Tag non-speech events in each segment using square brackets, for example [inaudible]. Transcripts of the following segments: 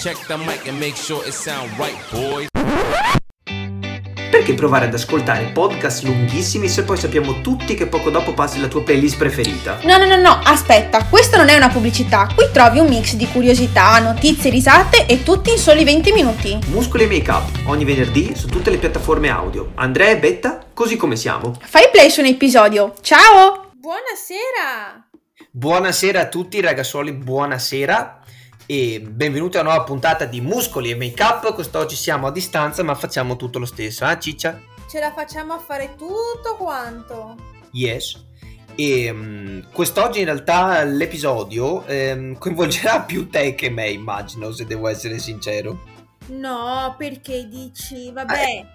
Check the mic and make sure it sound right, boys. Perché provare ad ascoltare podcast lunghissimi se poi sappiamo tutti che poco dopo passi la tua playlist preferita? No, no, no, no, aspetta, questa non è una pubblicità. Qui trovi un mix di curiosità, notizie, risate e tutti in soli 20 minuti. Muscoli e Make Up, ogni venerdì su tutte le piattaforme audio. Andrea e Betta, così come siamo. Fai play su un episodio. Ciao! Buonasera! Buonasera a tutti ragazzuoli, buonasera e benvenuti a una nuova puntata di Muscoli e Make Up. Quest'oggi siamo a distanza ma facciamo tutto lo stesso, eh Ciccia? Ce la facciamo a fare tutto quanto? Yes. E um, quest'oggi in realtà l'episodio um, coinvolgerà più te che me, immagino, se devo essere sincero. No, perché dici, vabbè. Eh.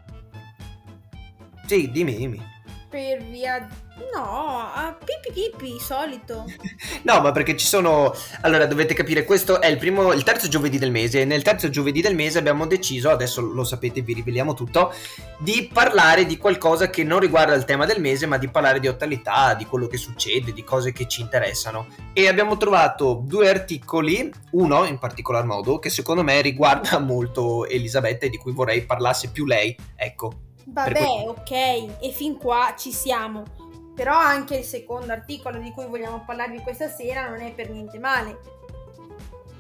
Sì, dimmi, dimmi. Per via No, a pipi pipi, solito. [laughs] no, ma perché ci sono... Allora, dovete capire, questo è il primo, il terzo giovedì del mese e nel terzo giovedì del mese abbiamo deciso, adesso lo sapete, vi riveliamo tutto, di parlare di qualcosa che non riguarda il tema del mese, ma di parlare di attualità, di quello che succede, di cose che ci interessano. E abbiamo trovato due articoli, uno in particolar modo, che secondo me riguarda [laughs] molto Elisabetta e di cui vorrei parlasse più lei. Ecco. Vabbè, ok, e fin qua ci siamo però anche il secondo articolo di cui vogliamo parlarvi questa sera non è per niente male.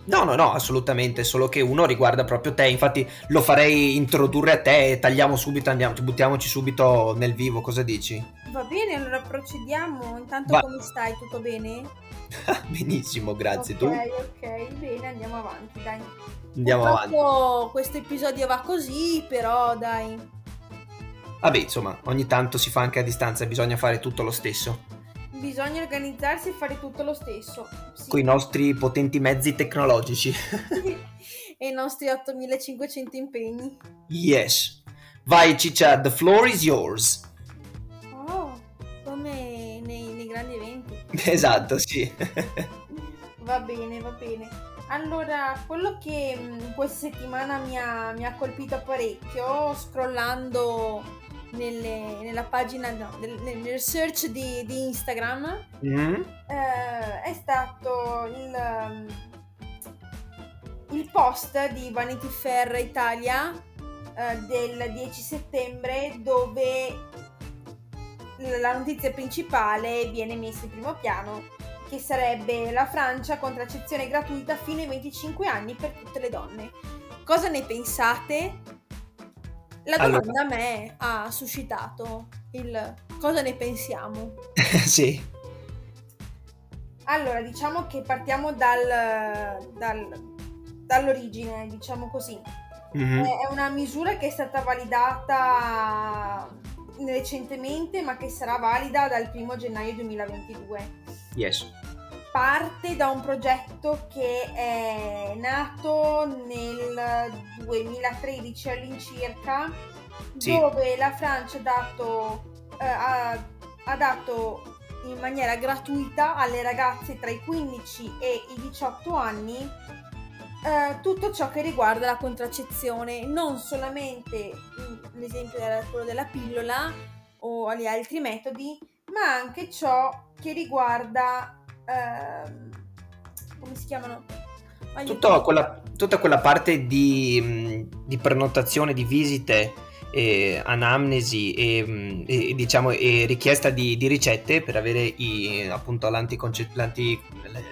No, no, no, assolutamente, solo che uno riguarda proprio te, infatti lo farei introdurre a te e tagliamo subito, andiamo, buttiamoci subito nel vivo, cosa dici? Va bene, allora procediamo, intanto Va. come stai, tutto bene? [laughs] Benissimo, grazie, okay, tu? Ok, bene, andiamo avanti, dai. Andiamo Purtroppo avanti. questo episodio va così, però dai, Vabbè, insomma, ogni tanto si fa anche a distanza, bisogna fare tutto lo stesso. Bisogna organizzarsi e fare tutto lo stesso. Sì. Con i nostri potenti mezzi tecnologici. [laughs] e i nostri 8500 impegni. Yes. Vai Ciccia, the floor is yours. Oh, come nei, nei grandi eventi. [laughs] Esatto, sì. [laughs] va bene, va bene. Allora, quello che mh, questa settimana mi ha, mi ha colpito parecchio, scrollando nelle, nella pagina, no, nel, nel search di, di Instagram mm. eh, è stato il, il, post di Vanity Fair Italia eh, del 10 settembre dove la notizia principale viene messa in primo piano che sarebbe la Francia contraccezione gratuita fino ai 25 anni per tutte le donne. Cosa ne pensate? La domanda allora. a me ha suscitato il cosa ne pensiamo? [laughs] sì. Allora, diciamo che partiamo dal, dal, dall'origine, diciamo così. Mm-hmm. È una misura che è stata validata recentemente, ma che sarà valida dal 1 gennaio 2022. Yes. Parte da un progetto che è nato nel 2013 all'incirca, sì. dove la Francia ha dato, eh, ha, ha dato in maniera gratuita alle ragazze tra i 15 e i 18 anni eh, tutto ciò che riguarda la contraccezione, non solamente mm, l'esempio era quello della pillola o gli altri metodi, ma anche ciò che riguarda ehm, come si chiamano? Tutta quella, tutta quella, parte di, di, prenotazione di visite, eh, anamnesi e, e, diciamo, e richiesta di, di, ricette per avere i, appunto l'anticonce- l'anti,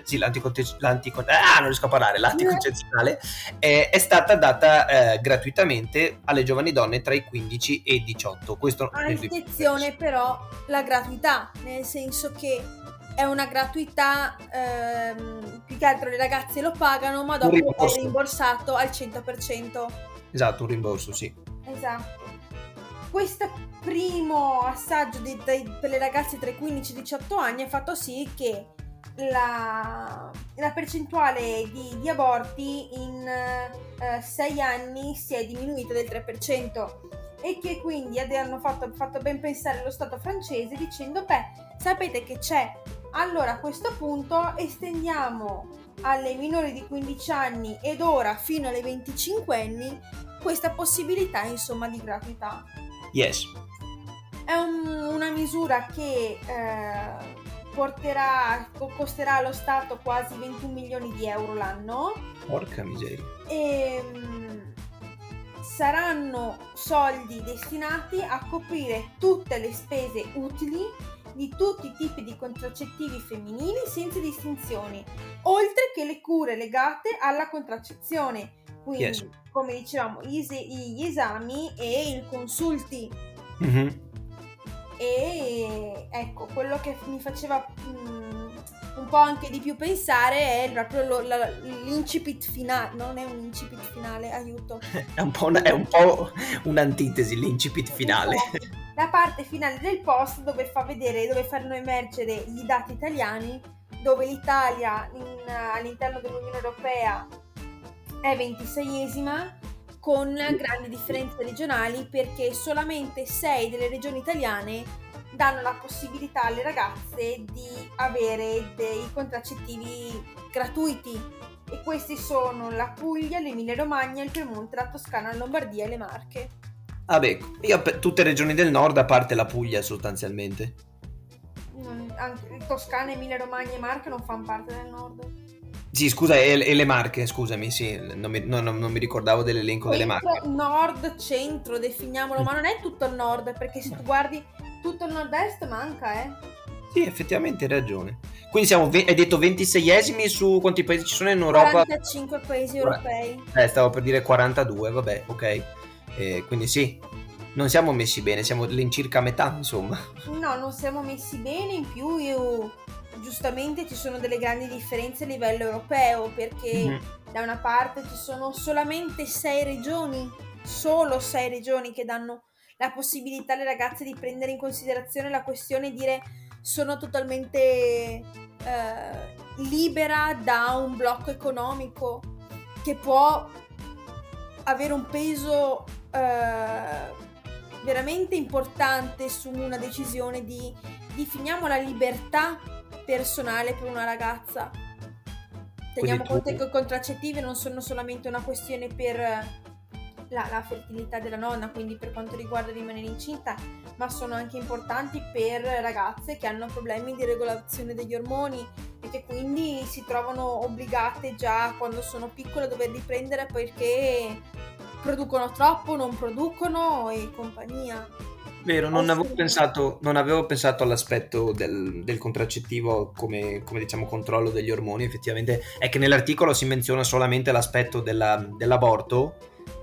sì, l'anticonce- l'anticon- ah, non riesco a parlare, l'anticoncezionale eh, è stata data eh, gratuitamente alle giovani donne tra i 15 e i 18. Questo Attenzione però la gratuità, nel senso che è una gratuità, ehm, più che altro le ragazze lo pagano, ma dopo è rimborsato al 100%. Esatto, un rimborso, sì. Esatto. Questo primo assaggio di, di, per le ragazze tra i 15 e i 18 anni ha fatto sì che la, la percentuale di, di, aborti in 6 eh, anni si è diminuita del 3% e che quindi hanno fatto, fatto ben pensare lo Stato francese dicendo beh sapete che c'è allora a questo punto estendiamo alle minori di 15 anni ed ora fino alle 25 anni questa possibilità insomma di gratuità. Yes. È un, una misura che eh, porterà, co- costerà allo Stato quasi 21 milioni di euro l'anno Porca miseria. e mm, saranno soldi destinati a coprire tutte le spese utili di tutti i tipi di contraccettivi femminili senza distinzioni, oltre che le cure legate alla contraccezione. Quindi, Yes. come dicevamo, gli, es- gli esami e i consulti. Mhm. E ecco, quello che mi faceva mm, un po' anche di più pensare è proprio lo- la- l'incipit finale. Non è un incipit finale, aiuto. [laughs] È un po', una- è un po' un'antitesi l'incipit finale. La parte finale del post dove fa vedere, dove fanno emergere i dati italiani, dove l'Italia in- all'interno dell'Unione Europea è 26esima con grandi differenze regionali perché solamente 6 delle regioni italiane danno la possibilità alle ragazze di avere dei contraccettivi gratuiti e questi sono la Puglia, l'Emilia Romagna, il Piemonte, la Toscana, la Lombardia e le Marche. Vabbè, io per tutte le regioni del nord, a parte la Puglia sostanzialmente. Non- anche Toscana, Emilia Romagna e Marche non fanno parte del nord. Sì, scusa, e, e le Marche, scusami, sì, non mi, no, no, non mi ricordavo dell'elenco delle Centro, Marche. Nord, centro, definiamolo, ma non è tutto il nord, perché se tu guardi tutto il nord-est manca, eh. Sì, effettivamente hai ragione. Quindi siamo, ve- hai detto 26esimi su quanti paesi ci sono in Europa? 45 paesi europei. Eh, stavo per dire 42, vabbè, ok. Eh, quindi sì, non siamo messi bene, siamo all'incirca a metà, insomma. No, non siamo messi bene, in più io, giustamente ci sono delle grandi differenze a livello europeo, perché Mhm. da una parte ci sono solamente sei regioni, solo sei regioni che danno la possibilità alle ragazze di prendere in considerazione la questione e dire sono totalmente eh, libera da un blocco economico che può avere un peso eh, veramente importante su una decisione di definiamo la libertà personale per una ragazza. Teniamo conto che i contraccettivi non sono solamente una questione per eh, la, la fertilità della nonna, quindi per quanto riguarda rimanere incinta, ma sono anche importanti per ragazze che hanno problemi di regolazione degli ormoni e che quindi si trovano obbligate già quando sono piccole a doverli prendere perché producono troppo, non producono e compagnia. Vero, non avevo Assolutamente. pensato, non avevo pensato all'aspetto del, del contraccettivo come, come, diciamo controllo degli ormoni, effettivamente è che nell'articolo si menziona solamente l'aspetto della- dell'aborto,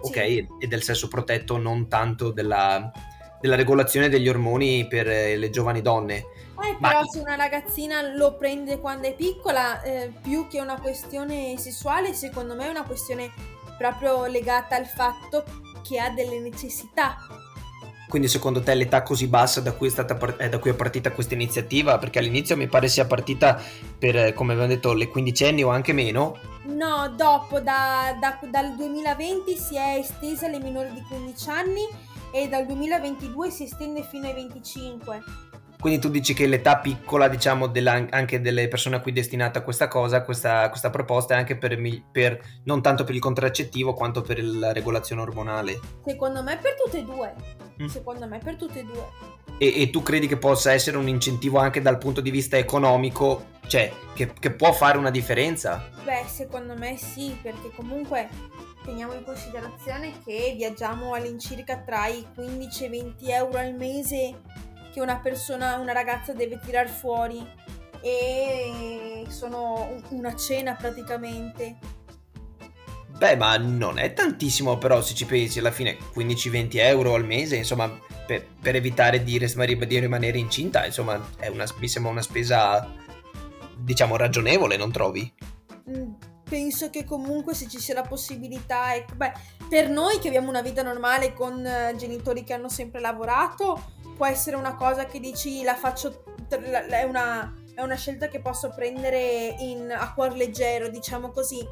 Sì. e del sesso protetto, non tanto della, della regolazione degli ormoni per eh, le giovani donne. Eh, Ma- però se una ragazzina lo prende quando è piccola, eh, più che una questione sessuale, secondo me è una questione proprio legata al fatto che ha delle necessità. Quindi secondo te l'età così bassa da cui è, stata par- eh, da cui è partita questa iniziativa? Perché all'inizio mi pare sia partita per, eh, come abbiamo detto, le quindicenni o anche meno. No, dopo, da- da- dal 2020 si è estesa alle minori di 15 anni e dal 2022 si estende fino ai 25. Quindi tu dici che l'età piccola, diciamo, della- anche delle persone a cui è destinata questa cosa, questa, questa proposta è anche per, per- non tanto per il contraccettivo quanto per la regolazione ormonale. Secondo me per tutte e due. Mm. Secondo me per tutte e due. E, e tu credi che possa essere un incentivo anche dal punto di vista economico, cioè che, che può fare una differenza? Beh, secondo me sì, perché comunque teniamo in considerazione che viaggiamo all'incirca tra i 15 e i 20 euro al mese che una persona, una ragazza deve tirar fuori e sono un- una cena praticamente. Beh, ma non è tantissimo, però, se ci pensi, alla fine 15-20 euro al mese, insomma, per, per evitare di, res- di rimanere incinta, insomma, è una, mi sembra una spesa, diciamo, ragionevole, non trovi? Mm, Penso che comunque se ci sia la possibilità, ecco, beh, per noi che abbiamo una vita normale con eh, genitori che hanno sempre lavorato, può essere una cosa che dici la faccio, è una, è una scelta che posso prendere in, a cuor leggero, diciamo così.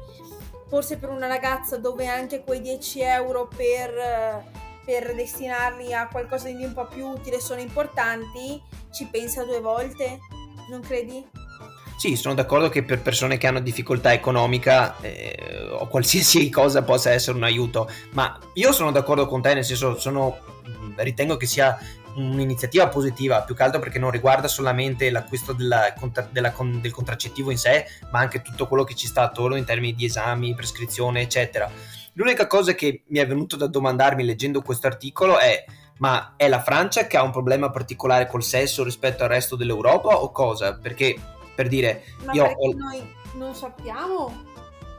Forse per una ragazza dove anche quei 10 euro per, per destinarli a qualcosa di un po' più utile sono importanti, ci pensa due volte, non credi? Sì, sono d'accordo che per persone che hanno difficoltà economica eh, o qualsiasi [laughs] cosa possa essere un aiuto, ma io sono d'accordo con te, nel senso sono, ritengo che sia un'iniziativa positiva, più che altro perché non riguarda solamente l'acquisto della, della, del contraccettivo in sé, ma anche tutto quello che ci sta attorno in termini di esami, prescrizione, eccetera. L'unica cosa che mi è venuto da domandarmi leggendo questo articolo è ma è la Francia che ha un problema particolare col sesso rispetto al resto dell'Europa o cosa? Perché per dire ma io ho... noi non sappiamo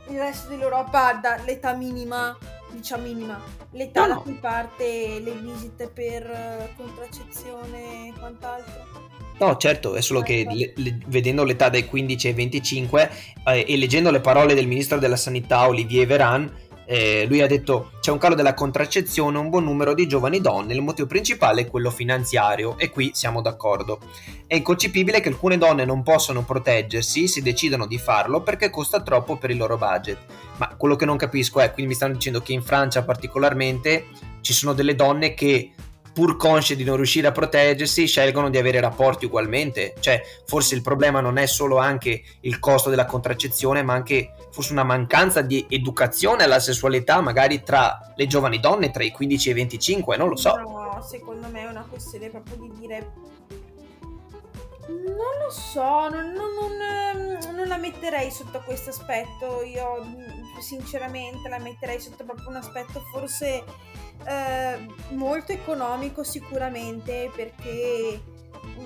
il resto dell'Europa dall'età minima diciamo minima l'età no, da cui parte le visite per eh, contraccezione e quant'altro? No, certo, è solo che le, le, vedendo l'età dai 15 ai 25 eh, e leggendo le parole del ministro della sanità Olivier Veran, eh, lui ha detto c'è un calo della contraccezione, un buon numero di giovani donne, il motivo principale è quello finanziario e qui siamo d'accordo. È inconcepibile che alcune donne non possano proteggersi se decidono di farlo perché costa troppo per il loro budget. Ma quello che non capisco è, quindi mi stanno dicendo che in Francia particolarmente ci sono delle donne che pur consce di non riuscire a proteggersi, scelgono di avere rapporti ugualmente. Cioè, forse il problema non è solo anche il costo della contraccezione, ma anche forse una mancanza di educazione alla sessualità, magari tra le giovani donne tra i 15 e i 25, non lo so. No, secondo me è una questione proprio di dire non lo so, non, non, non, non, la metterei sotto questo aspetto. Io sinceramente la metterei sotto proprio un aspetto forse eh, molto economico sicuramente perché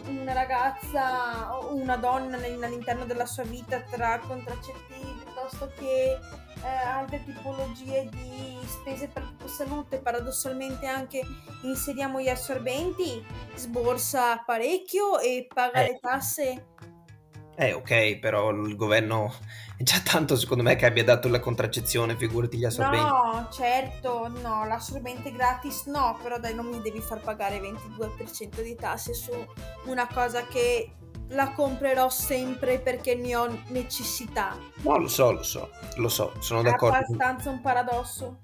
una ragazza o una donna all'interno della sua vita tra contraccettivi piuttosto che eh, altre tipologie di spese per la salute, paradossalmente anche inseriamo gli assorbenti, sborsa parecchio e paga eh. le tasse. Eh ok, però il governo è già tanto secondo me che abbia dato la contraccezione, figurati gli assorbenti. No, certo, no, l'assorbente gratis no, però dai non mi devi far pagare 22% di tasse su una cosa che la comprerò sempre perché ne ho necessità. No, lo so, lo so, lo so, sono è d'accordo. È abbastanza un paradosso.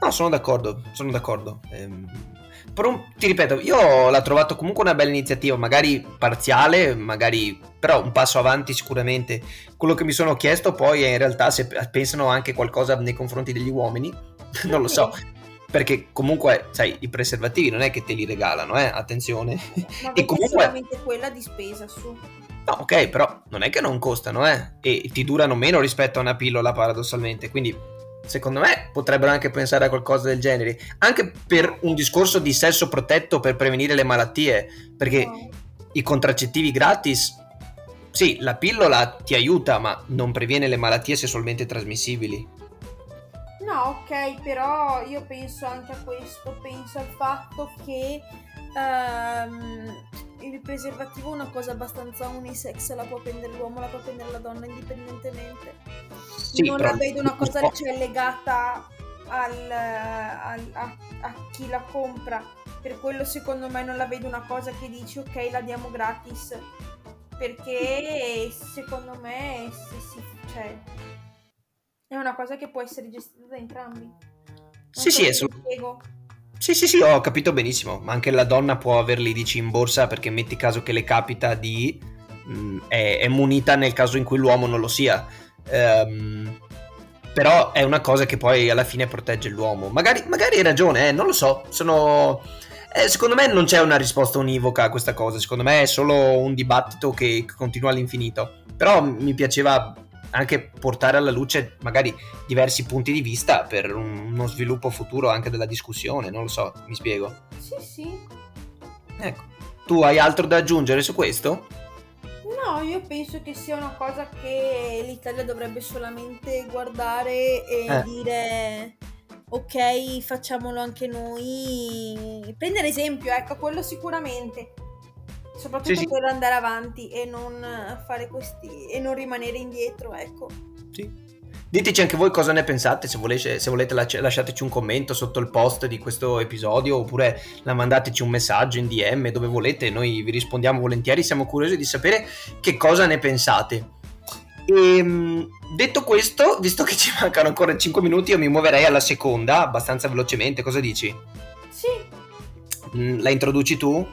No, sono d'accordo, sono d'accordo. Ehm, però, ti ripeto, io l'ho trovato comunque una bella iniziativa, magari parziale, magari però un passo avanti sicuramente. Quello che mi sono chiesto poi è in realtà se pensano anche qualcosa nei confronti degli uomini, [laughs] non lo so. Perché comunque, sai, i preservativi non è che te li regalano, eh, attenzione. Ma [laughs] e comunque solamente quella di spesa su. No, ok, però non è che non costano, eh, e ti durano meno rispetto a una pillola paradossalmente, quindi secondo me potrebbero anche pensare a qualcosa del genere, anche per un discorso di sesso protetto per prevenire le malattie, perché no. i contraccettivi gratis, sì, la pillola ti aiuta, ma non previene le malattie sessualmente trasmissibili. No, ok, però io penso anche a questo, penso al fatto che um, il preservativo è una cosa abbastanza unisex, la può prendere l'uomo, la può prendere la donna indipendentemente. Sì, non la vedo una cosa cioè, legata al, al, a, a, chi la compra. Per quello secondo me non la vedo una cosa che dici ok la diamo gratis. Perché secondo me se si, cioè, è una cosa che può essere gestita da entrambi. Non sì, so sì, è su... Sì, sì, sì, ho capito benissimo, ma anche la donna può averli dici in borsa perché metti caso che le capita di... Mh, mm, è, è, munita nel caso in cui l'uomo non lo sia. Um, però è una cosa che poi alla fine protegge l'uomo. Magari, magari hai ragione, eh, non lo so, sono... Eh, secondo me non c'è una risposta univoca a questa cosa, secondo me è solo un dibattito che continua all'infinito. Però mi piaceva anche portare alla luce magari diversi punti di vista per uno sviluppo futuro anche della discussione, non lo so, mi spiego. Sì, sì. Ecco, tu hai altro da aggiungere su questo? No, io penso che sia una cosa che l'Italia dovrebbe solamente guardare e eh. dire ok, facciamolo anche noi. Prendere esempio, ecco, quello sicuramente soprattutto sì, sì. per andare avanti e non fare questi e non rimanere indietro, ecco. Sì. Diteci anche voi cosa ne pensate, se volete, se volete lasciateci un commento sotto il post di questo episodio oppure mandateci un messaggio in DM dove volete, noi vi rispondiamo volentieri, siamo curiosi di sapere che cosa ne pensate. E, ehm, detto questo, visto che ci mancano ancora 5 minuti, io mi muoverei alla seconda abbastanza velocemente, cosa dici? Sì. Mm, la introduci tu?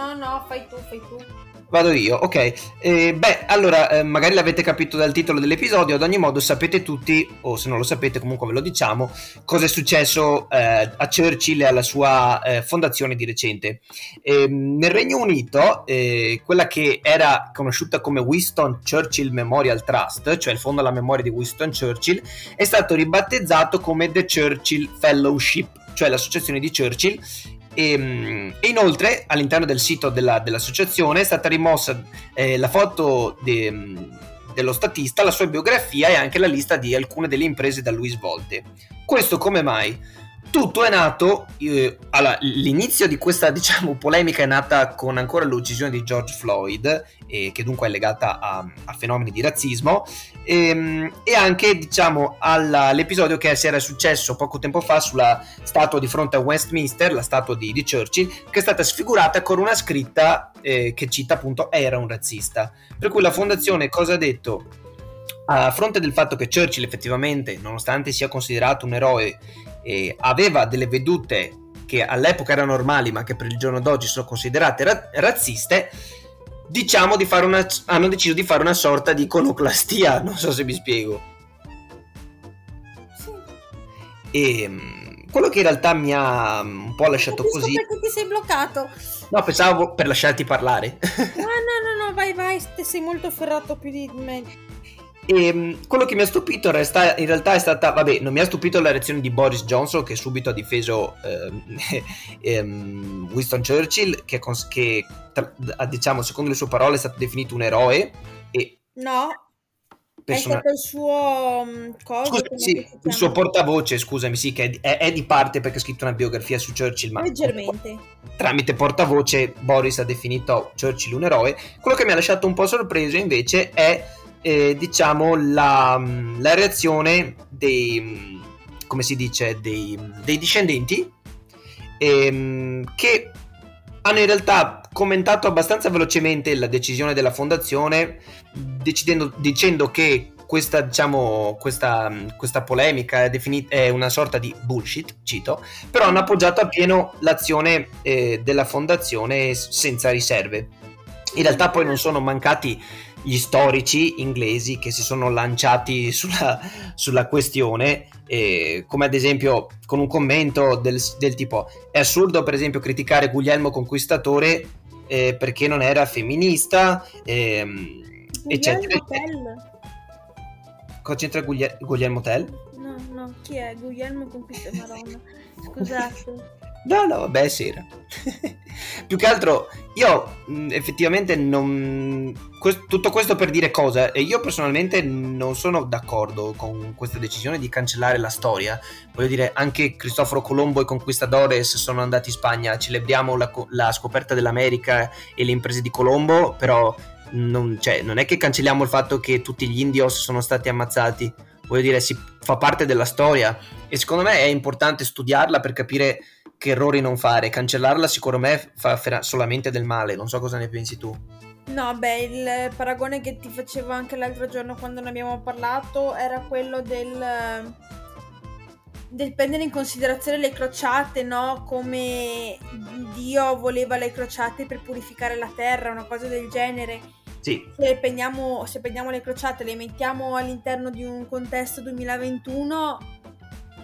No, no, fai tu, fai tu. Vado io, ok. Eh, beh, allora, eh, magari l'avete capito dal titolo dell'episodio, ad ogni modo sapete tutti, o se non lo sapete comunque ve lo diciamo, cosa è successo eh, a Churchill e alla sua eh, fondazione di recente. Ehm, nel Regno Unito, eh, quella che era conosciuta come Winston Churchill Memorial Trust, cioè il fondo alla memoria di Winston Churchill, è stato ribattezzato come The Churchill Fellowship, cioè l'associazione di Churchill, e, ehm, e, inoltre all'interno del sito della, dell'associazione è stata rimossa eh, la foto de, dello statista, la sua biografia e anche la lista di alcune delle imprese da lui svolte. Questo come mai? Tutto è nato, eh, allora, l'inizio di questa diciamo, polemica è nata con ancora l'uccisione di George Floyd, eh, che dunque è legata a, a fenomeni di razzismo, ehm, e anche diciamo, all'episodio che si era successo poco tempo fa sulla statua di fronte a Westminster, la statua di, di Churchill, che è stata sfigurata con una scritta eh, che cita appunto era un razzista. Per cui la fondazione cosa ha detto? A fronte del fatto che Churchill effettivamente, nonostante sia considerato un eroe eh, aveva delle vedute che all'epoca erano normali ma che per il giorno d'oggi sono considerate ra- razziste, diciamo di fare una, hanno deciso di fare una sorta di iconoclastia, non so se mi spiego. Sì. E ehm, quello che in realtà mi ha un po' lasciato così... Perché ti sei bloccato? No, pensavo per lasciarti parlare. no, no, no, no, vai, vai, [laughs] sei molto ferrato più di me. E ehm, quello che mi ha stupito in realtà, in realtà, è stata, vabbè, non mi ha stupito la reazione di Boris Johnson che subito ha difeso eh, [laughs] ehm, Winston Churchill, che, che diciamo, secondo le sue parole è stato definito un eroe. E no, persona... è stato il suo um, cosa, Scusa, sì, il suo portavoce, scusami, sì, che è, è, di parte perché ha scritto una biografia su Churchill, ma leggermente. Tramite portavoce Boris ha definito Churchill un eroe. Quello che mi ha lasciato un po' sorpreso invece è eh, diciamo la, la, reazione dei come si dice dei, dei discendenti ehm, che hanno in realtà commentato abbastanza velocemente la decisione della fondazione dicendo che questa, diciamo, questa, questa polemica è, definita, è, una sorta di bullshit, cito, però hanno appoggiato appieno l'azione eh, della fondazione senza riserve. In realtà poi non sono mancati gli storici inglesi che si sono lanciati sulla, sulla questione, eh, come ad esempio con un commento del, del, tipo è assurdo per esempio criticare Guglielmo Conquistatore eh, perché non era femminista, ehm, eccetera. Tell. Cosa c'entra Gugliel- Guglielmo Tell? No, no, chi è? Guglielmo Conquistatore? [laughs] Scusate. No, no, vabbè, sera. [laughs] Più che altro, io mh, effettivamente non. Que- tutto questo per dire cosa? E io personalmente non sono d'accordo con questa decisione di cancellare la storia. Voglio dire, anche Cristoforo Colombo e Conquistadores sono andati in Spagna. Celebriamo la, la scoperta dell'America e le imprese di Colombo, però non, cioè, non è che cancelliamo il fatto che tutti gli indios sono stati ammazzati. Voglio dire, si fa parte della storia. E secondo me è importante studiarla per capire che errori non fare. Cancellarla secondo me fa solamente del male, non so cosa ne pensi tu. No, beh, il paragone che ti facevo anche l'altro giorno quando ne abbiamo parlato era quello del, del prendere in considerazione le crociate, no? Come Dio voleva le crociate per purificare la terra, una cosa del genere. Sì. Se prendiamo, se prendiamo le crociate e le mettiamo all'interno di un contesto 2021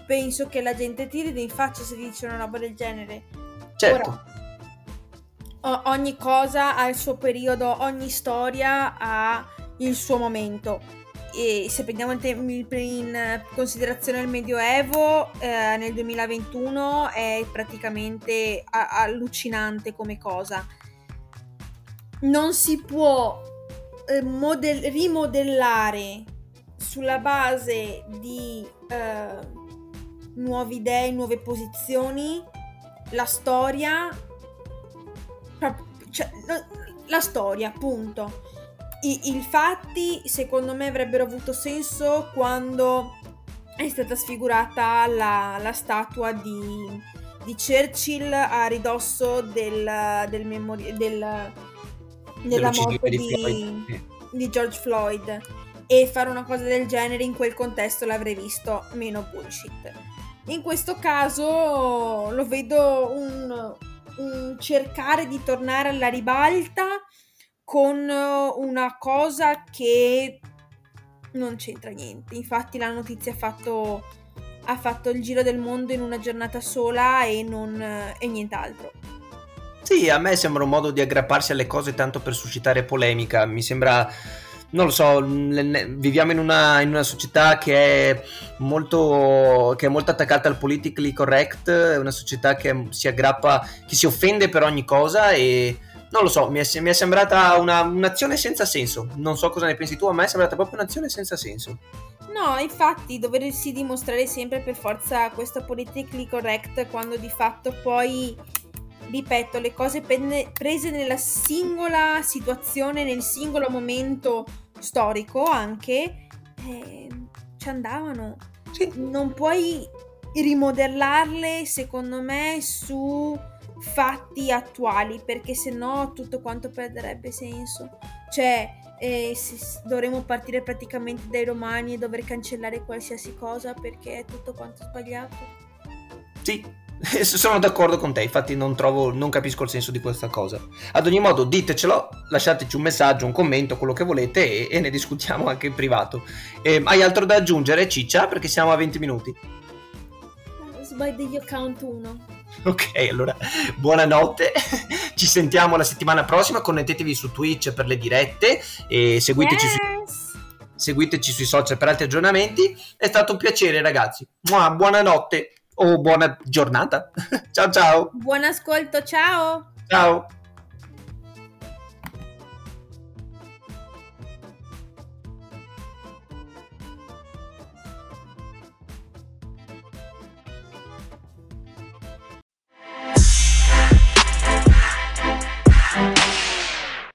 penso che la gente ti ride in faccia se dice una roba del genere. Certo. Ora, ogni cosa ha il suo periodo, ogni storia ha il suo momento. E se prendiamo in considerazione il Medioevo, eh, nel 2021 è praticamente allucinante come cosa. Non si può eh, model- rimodellare sulla base di eh, nuove idee, nuove posizioni, la storia, cioè, la storia, appunto. I, I fatti, secondo me, avrebbero avuto senso quando è stata sfigurata la, la statua di, di, Churchill a ridosso del, del memori- del, della morte di, di George Floyd e fare una cosa del genere in quel contesto l'avrei visto meno bullshit. In questo caso lo vedo un, un cercare di tornare alla ribalta con una cosa che non c'entra niente. Infatti la notizia ha fatto, ha fatto il giro del mondo in una giornata sola e, non, e nient'altro. Sì, a me sembra un modo di aggrapparsi alle cose tanto per suscitare polemica. Mi sembra non lo so, viviamo in una, in una società che è, molto, che è, molto, attaccata al politically correct, è una società che si aggrappa, che si offende per ogni cosa e non lo so, mi è, mi è sembrata una, un'azione senza senso. Non so cosa ne pensi tu, a me è sembrata proprio un'azione senza senso. No, infatti dovresti dimostrare sempre per forza questo politically correct quando di fatto poi ripeto, le cose prese nella singola situazione, nel singolo momento storico anche, eh, ci andavano. Sì. Non puoi rimodellarle, secondo me, su fatti attuali, perché sennò tutto quanto perderebbe senso. Cioè, eh, dovremmo partire praticamente dai romani e dover cancellare qualsiasi cosa perché è tutto quanto sbagliato. Sì, sono d'accordo con te, infatti non, trovo, non capisco il senso di questa cosa. Ad ogni modo, ditecelo, lasciateci un messaggio, un commento, quello che volete e, e ne discutiamo anche in privato. E, hai altro da aggiungere, Ciccia? Perché siamo a 20 minuti. Sbagli io count 1. Ok, allora buonanotte. [laughs] Ci sentiamo la settimana prossima. Connettetevi su Twitch per le dirette e seguiteci, yes. su, seguiteci sui social per altri aggiornamenti. È stato un piacere, ragazzi. Buonanotte o buona giornata. [laughs] ciao ciao. Buon ascolto, ciao. Ciao.